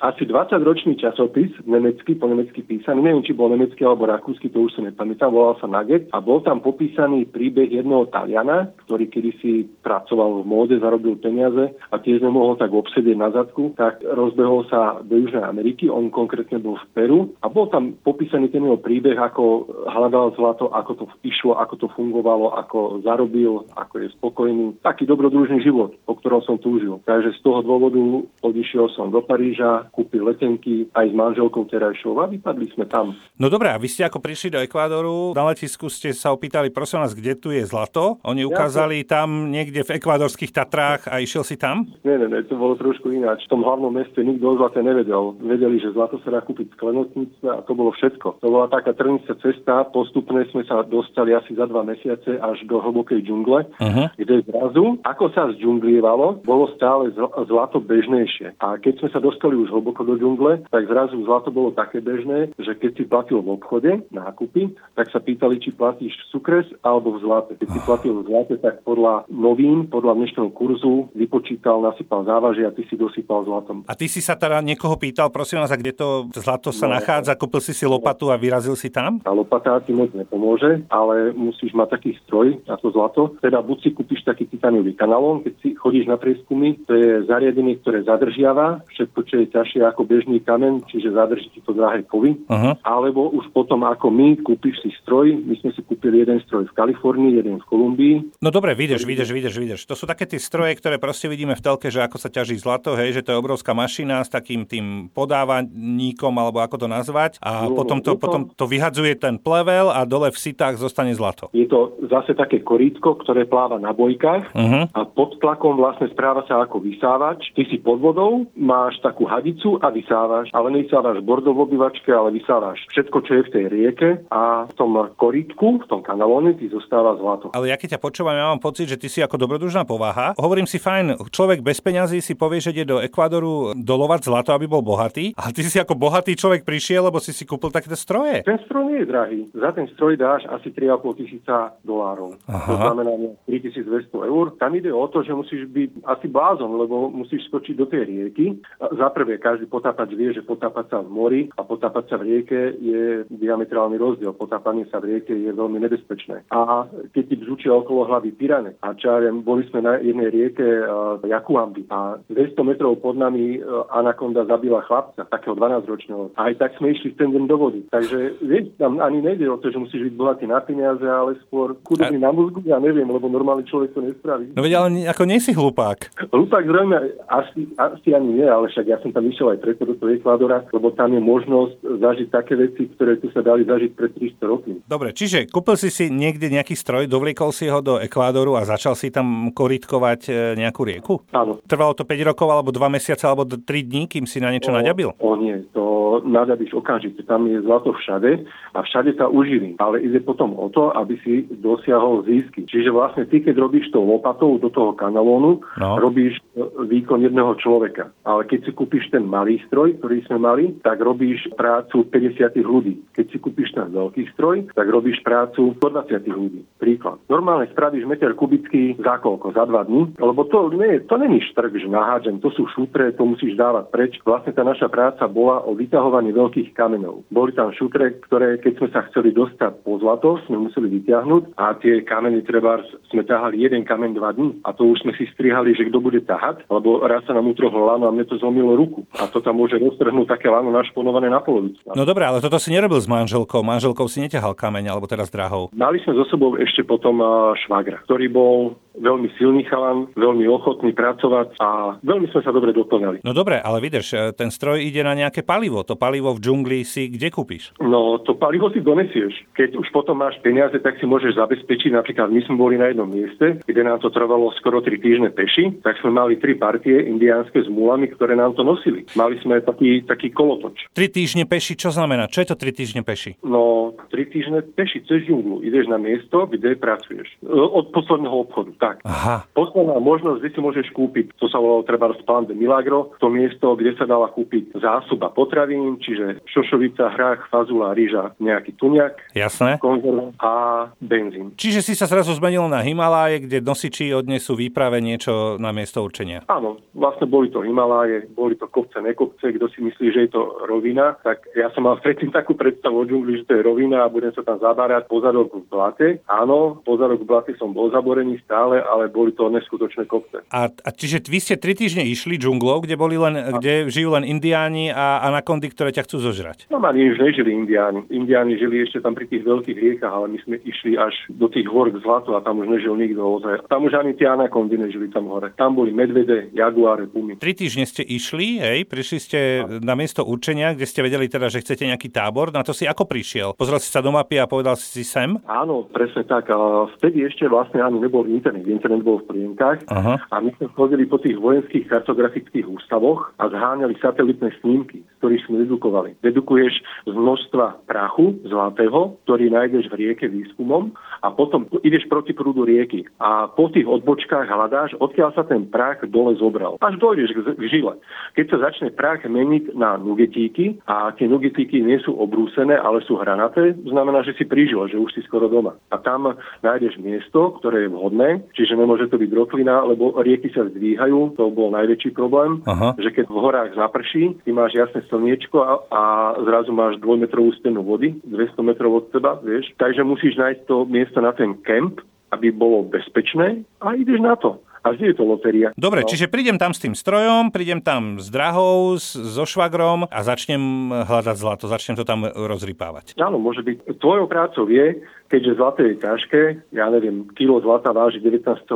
asi 20-ročný časopis, nemecký, po nemecky písaný, neviem, či bol nemecký alebo rakúsky, to už sa nepamätám, volal sa Nugget a bol tam popísaný príbeh jednoho Taliana, ktorý kedysi pracoval v móde, zarobil peniaze a tiež nemohol tak obsedieť na zadku, tak rozbehol sa do Južnej Ameriky, on konkrétne bol v Peru a bol tam popísaný ten jeho príbeh, ako hľadal zlato, ako to išlo, ako to fungovalo, ako zarobil, ako je spokojný. Taký dobrodružný život, po ktorom som túžil. Takže z toho dôvodu odišiel som do Paríža, kúpil letenky aj s manželkou terajšou a vypadli sme tam. No dobré, a vy ste ako prišli do Ekvádoru, na letisku ste sa opýtali, prosím vás, kde tu je zlato? Oni ukázali ja, tam niekde v ekvádorských Tatrách a išiel si tam? Nie, nie, nie, to bolo trošku ináč. V tom hlavnom meste nikto o zlate nevedel. Vedeli, že zlato sa dá kúpiť v sklenotnice a to bolo všetko. To bola taká trnica cesta, postupne sme sa dostali asi za dva mesiace až do hlbokej džungle, uh-huh. kde zrazu, ako sa zdžunglievalo, bolo stále zlato bežnejšie. A keď sme sa dostali už hlboko do džungle, tak zrazu zlato bolo také bežné, že keď si platil v obchode nákupy, tak sa pýtali, či platíš v cukres alebo v zlate. Keď si platil v zlate, tak podľa novín, podľa dnešného kurzu vypočítal, nasypal závažie a ty si dosypal zlatom. A ty si sa teda niekoho pýtal, prosím vás, a kde to zlato sa no, nachádza? Kúpil si si lopatu a vyrazil si tam? Tá lopata ti moc nepomôže, ale musíš mať taký stroj na to zlato. Teda buď si kúpiš taký titaniový kanalón, keď si chodíš na prieskumy, to je zariadenie, ktoré zadržiava všetko, čo je ťažšie ako bežný kamen, čiže zadrží ti to drahé kovy. Uh-huh. Alebo už potom ako my kúpiš si stroj, my sme si kúpili jeden stroj v Kalifornii, jeden v Kolumbii. No dobre, vidíš, vidíš, vidíš, vidíš. To sú také tie stroje, ktoré proste vidíme v telke, že ako sa ťaží zlato, hej, že to je obrovská mašina s takým tým podávaníkom, alebo ako to nazvať. A no, potom, to, to, potom to vyhadzuje ten plevel a dole v sitách zostane zlato. Je to zase také korítko, ktoré pláva na bojkách uh-huh. a pod tlakom vlastne správa sa ako vysávač. Ty si pod vodou, máš takú hadicu a vysávaš, ale nevysávaš bordov v obývačke, ale vysávaš všetko, čo je v tej rieke a v tom korítku, v tom kanalóne ti zostáva zlato. Ale ja keď ťa počúvam, ja mám pocit, že ty si ako dobrodružná povaha. Hovorím si fajn, človek bez peňazí si povie, že ide do Ekvádoru dolovať zlato, aby bol bohatý, ale ty si ako bohatý človek prišiel, lebo si si kúpil takéto stroje. Ten stroj nie je drahý. Za ten stroj dáš asi 3,5 tisíca dolárov. Aha. To znamená 3200 eur. Tam ide o to, že musíš byť asi blázon, lebo musíš skočiť do tej rieky. Za prvé, každý potápač vie, že potápať sa v mori a potápať sa v rieke je diametrálny rozdiel. Potápanie sa v rieke je veľmi nebezpečné. A keď ti bžučia okolo hlavy pirane a čárem, boli sme na jednej rieke uh, Jakuambi a 200 metrov pod nami uh, anakonda zabila chlapca, takého 12-ročného. A aj tak sme išli ten deň do vody. Takže vieš, tam ani nejde o to, že musíš byť bohatý na peniaze, ale skôr chudobný a... na mozgu, ja neviem, lebo normálny človek to nespraví. No veď ale ako nie si hlupák. Hlupák zrejme asi, asi ani nie, ale však ja som tam išiel aj preto do toho Ekvádora, lebo tam je možnosť zažiť také veci, ktoré tu sa dali zažiť pred 300 rokmi. Dobre, čiže kúpil si si niekde nejaký stroj, dovliekol si ho do Ekvádoru a začal si tam koritkovať e, nejakú rieku? Áno. Trvalo to 5 rokov, alebo 2 mesiace, alebo 3 dní, kým si na niečo o, naďabil? O nie, to naďabíš okamžite. Tam je zlato všade a všade sa uživí. Ale ide potom o to, aby si dosiahol zisky. Čiže vlastne ty, keď robíš tou lopatou do toho kanalónu, no. robíš výkon jedného človeka. Ale keď si kúpiš ten malý stroj, ktorý sme mali, tak robíš prácu 50 ľudí. Keď si kúpiš ten veľký stroj, tak robíš prácu 120 ľudí. Príklad. Normálne spravíš meter kubický za koľko? Za dva dní? Lebo to, nie, to není štrk, že nahádzam, to sú šutre, to musíš dávať preč. Vlastne tá naša práca bola o vyťahovaní veľkých kameňov. Boli tam šutre, ktoré keď sme sa chceli dostať po zlato, sme museli vyťahnuť a tie kamene treba sme ťahali jeden kameň dva dní a to už sme si strihali, že kto bude ťahať, lebo raz sa nám utrhlo lano a mne to zlomilo ruku. A to tam môže roztrhnúť také lano našponované na polovicu. No dobré, ale toto si nerobil s manželkou. Manželkou si neťahal kameň, alebo teraz drahou. Mali sme so sebou ešte potom švagra, ktorý bol veľmi silný chalan, veľmi ochotný pracovať a veľmi sme sa dobre doplňali. No dobre, ale vydrž, e, ten stroj ide na nejaké palivo. To palivo v džungli si kde kúpiš? No, to palivo si donesieš. Keď už potom máš peniaze, tak si môžeš zabezpečiť. Napríklad my sme boli na jednom mieste, kde nám to trvalo skoro 3 týždne peši, tak sme mali tri partie indiánske s múlami, ktoré nám to nosili. Mali sme taký, taký kolotoč. 3 týždne peši, čo znamená? Čo je to 3 týždne peši? No, tri týždne peši cez džunglu. Ideš na miesto, kde pracuješ. E, od posledného obchodu. Tak. Aha. Posledná možnosť, kde si môžeš kúpiť, to sa volalo treba Plan de Milagro, to miesto, kde sa dala kúpiť zásoba potravín, čiže šošovica, hrách, fazula, rýža, nejaký tuňak, Jasné. konzerva a benzín. Čiže si sa zrazu zmenil na Himaláje, kde nosiči odnesú výprave niečo na miesto určenia. Áno, vlastne boli to Himaláje, boli to kopce, nekopce, kto si myslí, že je to rovina, tak ja som mal predtým takú predstavu o džungli, že to je rovina a budem sa tam zabárať pozadok v blate. Áno, pozadok v blate som bol zaborený stále, ale boli to neskutočné kopce. A, a čiže vy ste tri týždne išli džunglou, kde, boli len, a... kde žijú len indiáni a anakondy, ktoré ťa chcú zožrať? No, ani už nežili indiáni. Indiáni žili ešte tam pri tých veľkých riekach, ale my sme išli až do tých hor k zlatu a tam už nežil nikto ozaj. Tam už ani tie anakondy nežili tam hore. Tam boli medvede, jaguáre, pumy. Tri týždne ste išli, hej, prišli ste a... na miesto určenia, kde ste vedeli teda, že chcete nejaký tábor. Na to si ako prišiel? Pozrel si sa do mapy a povedal si si sem? Áno, presne tak. A vtedy ešte vlastne ani nebol internet. Internet bol v plienkach Aha. a my sme chodili po tých vojenských kartografických ústavoch a zháňali satelitné snímky, z ktorých sme dedukovali. Dedukuješ z množstva prachu zlatého, ktorý nájdeš v rieke výskumom a potom ideš proti prúdu rieky a po tých odbočkách hľadáš, odkiaľ sa ten prach dole zobral. Až dojdeš k, k žile. Keď sa začne prach meniť na nugetíky a tie nugetíky nie sú obrúsené, ale sú hranaté, znamená, že si prižil, že už si skoro doma. A tam nájdeš miesto, ktoré je vhodné, čiže nemôže to byť roklina, lebo rieky sa zdvíhajú, to bol najväčší problém, Aha. že keď v horách zaprší, ty máš jasné slniečko a, a zrazu máš dvojmetrovú stenu vody, 200 metrov od seba, vieš. Takže musíš nájsť to miesto na ten kemp, aby bolo bezpečné a ideš na to. A vždy je to lotéria. Dobre, no. čiže prídem tam s tým strojom, prídem tam s drahou, s, so švagrom a začnem hľadať zlato, začnem to tam rozrypávať. Áno, môže byť. Tvojou prácou je, keďže zlato je ťažké, ja neviem, kilo zlata váži 19,8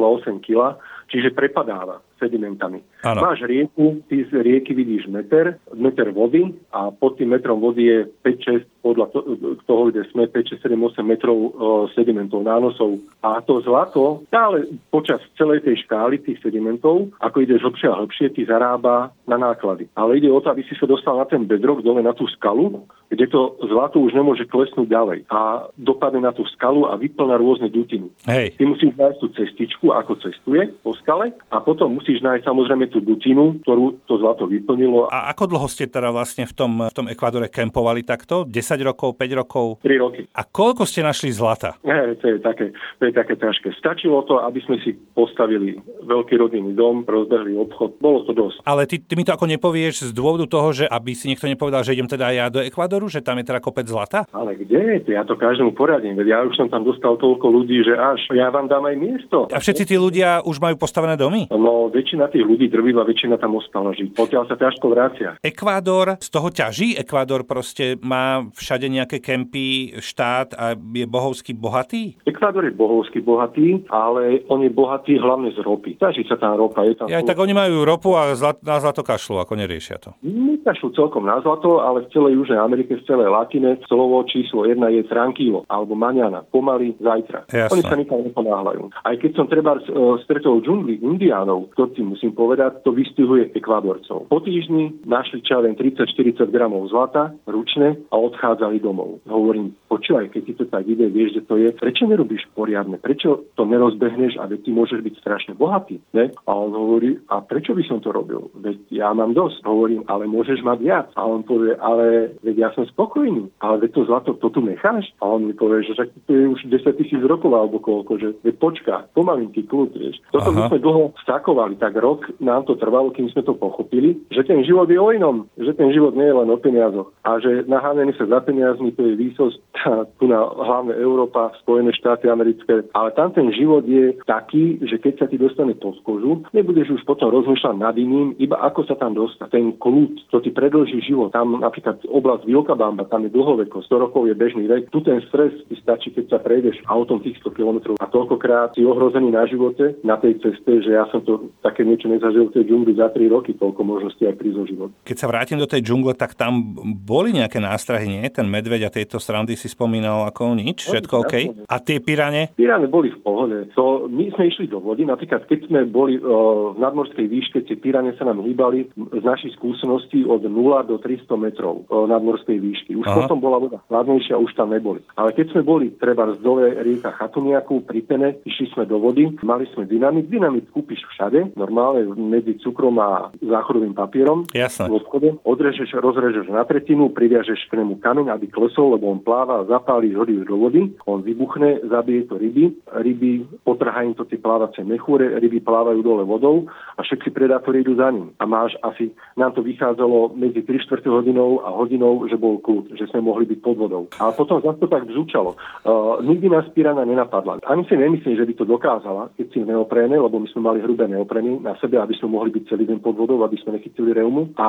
kg, čiže prepadáva sedimentami. Ano. Máš rieku, ty z rieky vidíš meter, meter vody a pod tým metrom vody je 5-6, podľa to, toho, kde sme, 5, 6, 7, 8 metrov o, sedimentov, nánosov. A to zlato stále počas celej tej škály tých sedimentov, ako ideš hlbšie a hlbšie, ti zarába na náklady. Ale ide o to, aby si sa dostal na ten bedrock, dole na tú skalu, kde to zlato už nemôže klesnúť ďalej. A dopadne na tú skalu a vyplná rôzne dutiny. Hej. Ty musíš nájsť tú cestičku, ako cestuje po skale a potom musíš nájsť samozrejme tú dutinu, ktorú to zlato vyplnilo. A ako dlho ste teda vlastne v tom, v tom Ekvádore kempovali takto? 10 rokov, 5 rokov? 3 roky. A koľko ste našli zlata? Nie, to je také, to je také ťažké. Stačilo to, aby sme si postavili veľký rodinný dom, rozbehli obchod. Bolo to dosť. Ale ty, ty mi to ako nepovieš z dôvodu toho, že aby si niekto nepovedal, že idem teda ja do Ekvádoru, že tam je teda kopec zlata? Ale kde? Ja to každému poradím. Veď ja už som tam dostal toľko ľudí, že až ja vám dám aj miesto. A všetci tí ľudia už majú postavené domy? No, väčšina tých ľudí, drvivá väčšina tam ostala žiť. Pokiaľ sa ťažko vracia. Ekvádor z toho ťaží? Ekvádor proste má všade nejaké kempy, štát a je bohovský bohatý? Ekvádor je bohovský bohatý, ale on je bohatý hlavne z ropy. Ťaží sa tam ropa. Je tam Ja, tak oni majú ropu a zlat, na zlato kašľú, ako neriešia to. Nekašľú celkom na zlato, ale v celej Južnej Amerike, v celej Latine, slovo číslo jedna je tranquilo, alebo maňana, pomaly zajtra. Jasné. Oni sa nikam neponáhľajú. Aj keď som treba e, stretol džungli indiánov, to si musím povedať, to vystihuje Ekvádorcov. Po týždni našli čo ja viem 30-40 gramov zlata ručne a odchádzali domov. Hovorím, počúvaj, keď ti to tak ide, vieš, že to je, prečo nerobíš poriadne, prečo to nerozbehneš a ty môžeš byť strašne bohatý. Ne? A on hovorí, a prečo by som to robil? Veď ja mám dosť. Hovorím, ale môžeš mať viac. A on povie, ale veď ja som spokojný. Ale veď to zlato, to tu necháš? A on mi povie, že to je už 10 tisíc rokov alebo koľko, že veď počká, pomalinky kľud, vieš. Toto Aha. my sme dlho stakovali, tak rok nám to trvalo, kým sme to pochopili, že ten život je o inom, že ten život nie je len o peniazoch. A že naháňanie sa za peniazmi to je výsosť tu na hlavne Európa, Spojené štáty americké, ale tam ten život je taký, že keď sa ti dostane pod kožu, nebudeš už potom rozmýšľať nad iným, iba ako sa tam dostať. Ten kľud, to ti predlží život. Tam napríklad oblasť Vilkabamba, tam je dlhoveko, 100 rokov je bežný vek. Tu ten stres ti stačí, keď sa prejdeš autom tých 100 km a toľkokrát si ohrozený na živote, na tej ceste, že ja som to také niečo nezažil v tej džungli za 3 roky, toľko možností aj prísť o život. Keď sa vrátim do tej džungle, tak tam boli nejaké nástrahy, nie? Ten medveď a tejto strandy si spomínal ako nič, všetko OK. A tie pirane? Pirane boli v pohode. To, my sme išli do vody, napríklad keď sme boli o, v nadmorskej výške, tie pirane sa nám hýbali z našich skúseností od 0 do 300 metrov nadmorskej výšky. Už Aha. potom bola voda chladnejšia, už tam neboli. Ale keď sme boli treba z dole rieka Chatuniaku pri Pene, išli sme do vody, mali sme dynamit. Dynamit kúpiš všade, normálne medzi cukrom a záchodovým papierom Jasne. v obchode. Odrežeš, rozrežeš na tretinu, priviažeš k nemu kameň, aby klesol, lebo on pláva, zapálí, hodí do vody, on vybuchne, zabije to ryby, ryby potrhajú to tie plávacie mechúre, ryby plávajú dole vodou a všetci predátori idú za ním. A máš asi, nám to vychádzalo medzi 3 4 hodinou a hodinou, že bol kľud, že sme mohli byť pod vodou. A potom zase to tak vzúčalo. Uh, nikdy nás pirana nenapadla. Ani si nemyslím, že by to dokázala, keď si v neopréne, lebo my sme mali hrubé neoprény na sebe, aby sme mohli byť celý deň pod vodou, aby sme nechytili reumu. A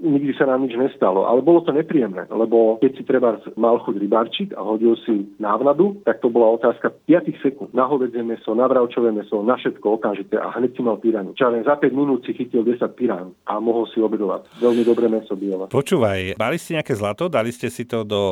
nikdy sa nám nič nestalo. Ale bolo to nepríjemné, lebo keď si treba mal chuť rybárčiť a hodil si návnadu, tak to bola otázka 5 sekúnd. Na hovedzie meso, na bravčové meso, na všetko okamžite a hneď si mal piránu. Čo len za 5 minút si chytil 10 pirán a mohol si obedovať. Veľmi dobré meso biele. Počúvaj, mali ste nejaké zlato, dali ste si to do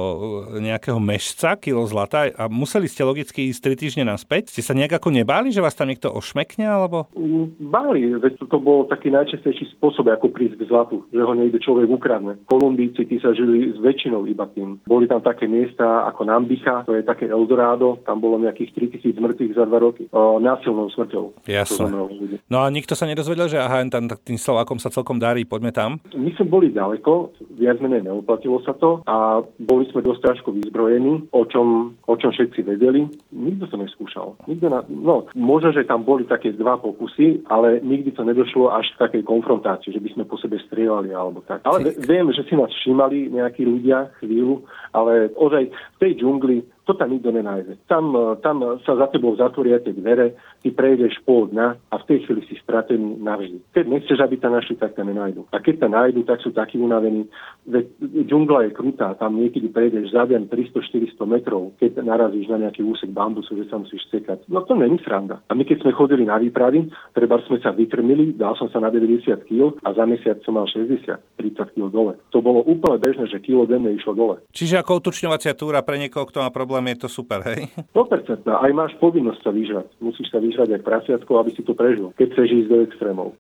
nejakého mešca, kilo zlata a museli ste logicky ísť 3 týždne naspäť. Ste sa nejak ako nebáli, že vás tam niekto ošmekne, alebo? Mm, báli, veď to, to bol taký najčastejší spôsob, ako prísť k zlatu, že ho niekde človek ukradne. Kolumbíci, tí sa žili s väčšinou iba tým. Boli tam také miesta ako Nambicha, to je také Eldorado, tam bolo nejakých 3000 mŕtvych za dva roky. O, násilnou smrťou. Jasné. No a nikto sa nedozvedel, že aha, tam tým Slovákom sa celkom darí, poďme tam? My sme boli ďaleko, viac menej neuplatilo sa to a boli sme dosť ťažko vyzbrojení, o čom, o čom všetci vedeli. Nikto to neskúšal. Nikto na, no, možno, že tam boli také dva pokusy, ale nikdy to nedošlo až k takej konfrontácii, že by sme po sebe strieľali alebo tak. Ale viem, že si nás všímali nejakí ľudia chvíľu, ale ozaj v tej džungli to tam nikto nenájde. Tam, e, tam sa za tebou zatvoria tie dvere, ty prejdeš pol dňa a v tej chvíli si stratený navždy. Keď nechceš, aby ťa našli, tak ťa nenájdu. A keď ťa nájdu, tak sú takí unavení. Veď džungla je krutá, tam niekedy prejdeš za deň 300-400 metrov, keď narazíš na nejaký úsek bambusu, že sa musíš cekať. No to není sranda. A my keď sme chodili na výpravy, treba sme sa vytrmili, dal som sa na 90 kg a za mesiac som mal 60, 30 kg dole. To bolo úplne bežné, že kilo denne išlo dole. Čiže ako utučňovacia túra pre niekoho, kto má problém problém je to super, hej? 100%. Aj máš povinnosť sa vyžrať. Musíš sa vyžrať aj prasiatko, aby si to prežil, keď chceš ísť do extrémov.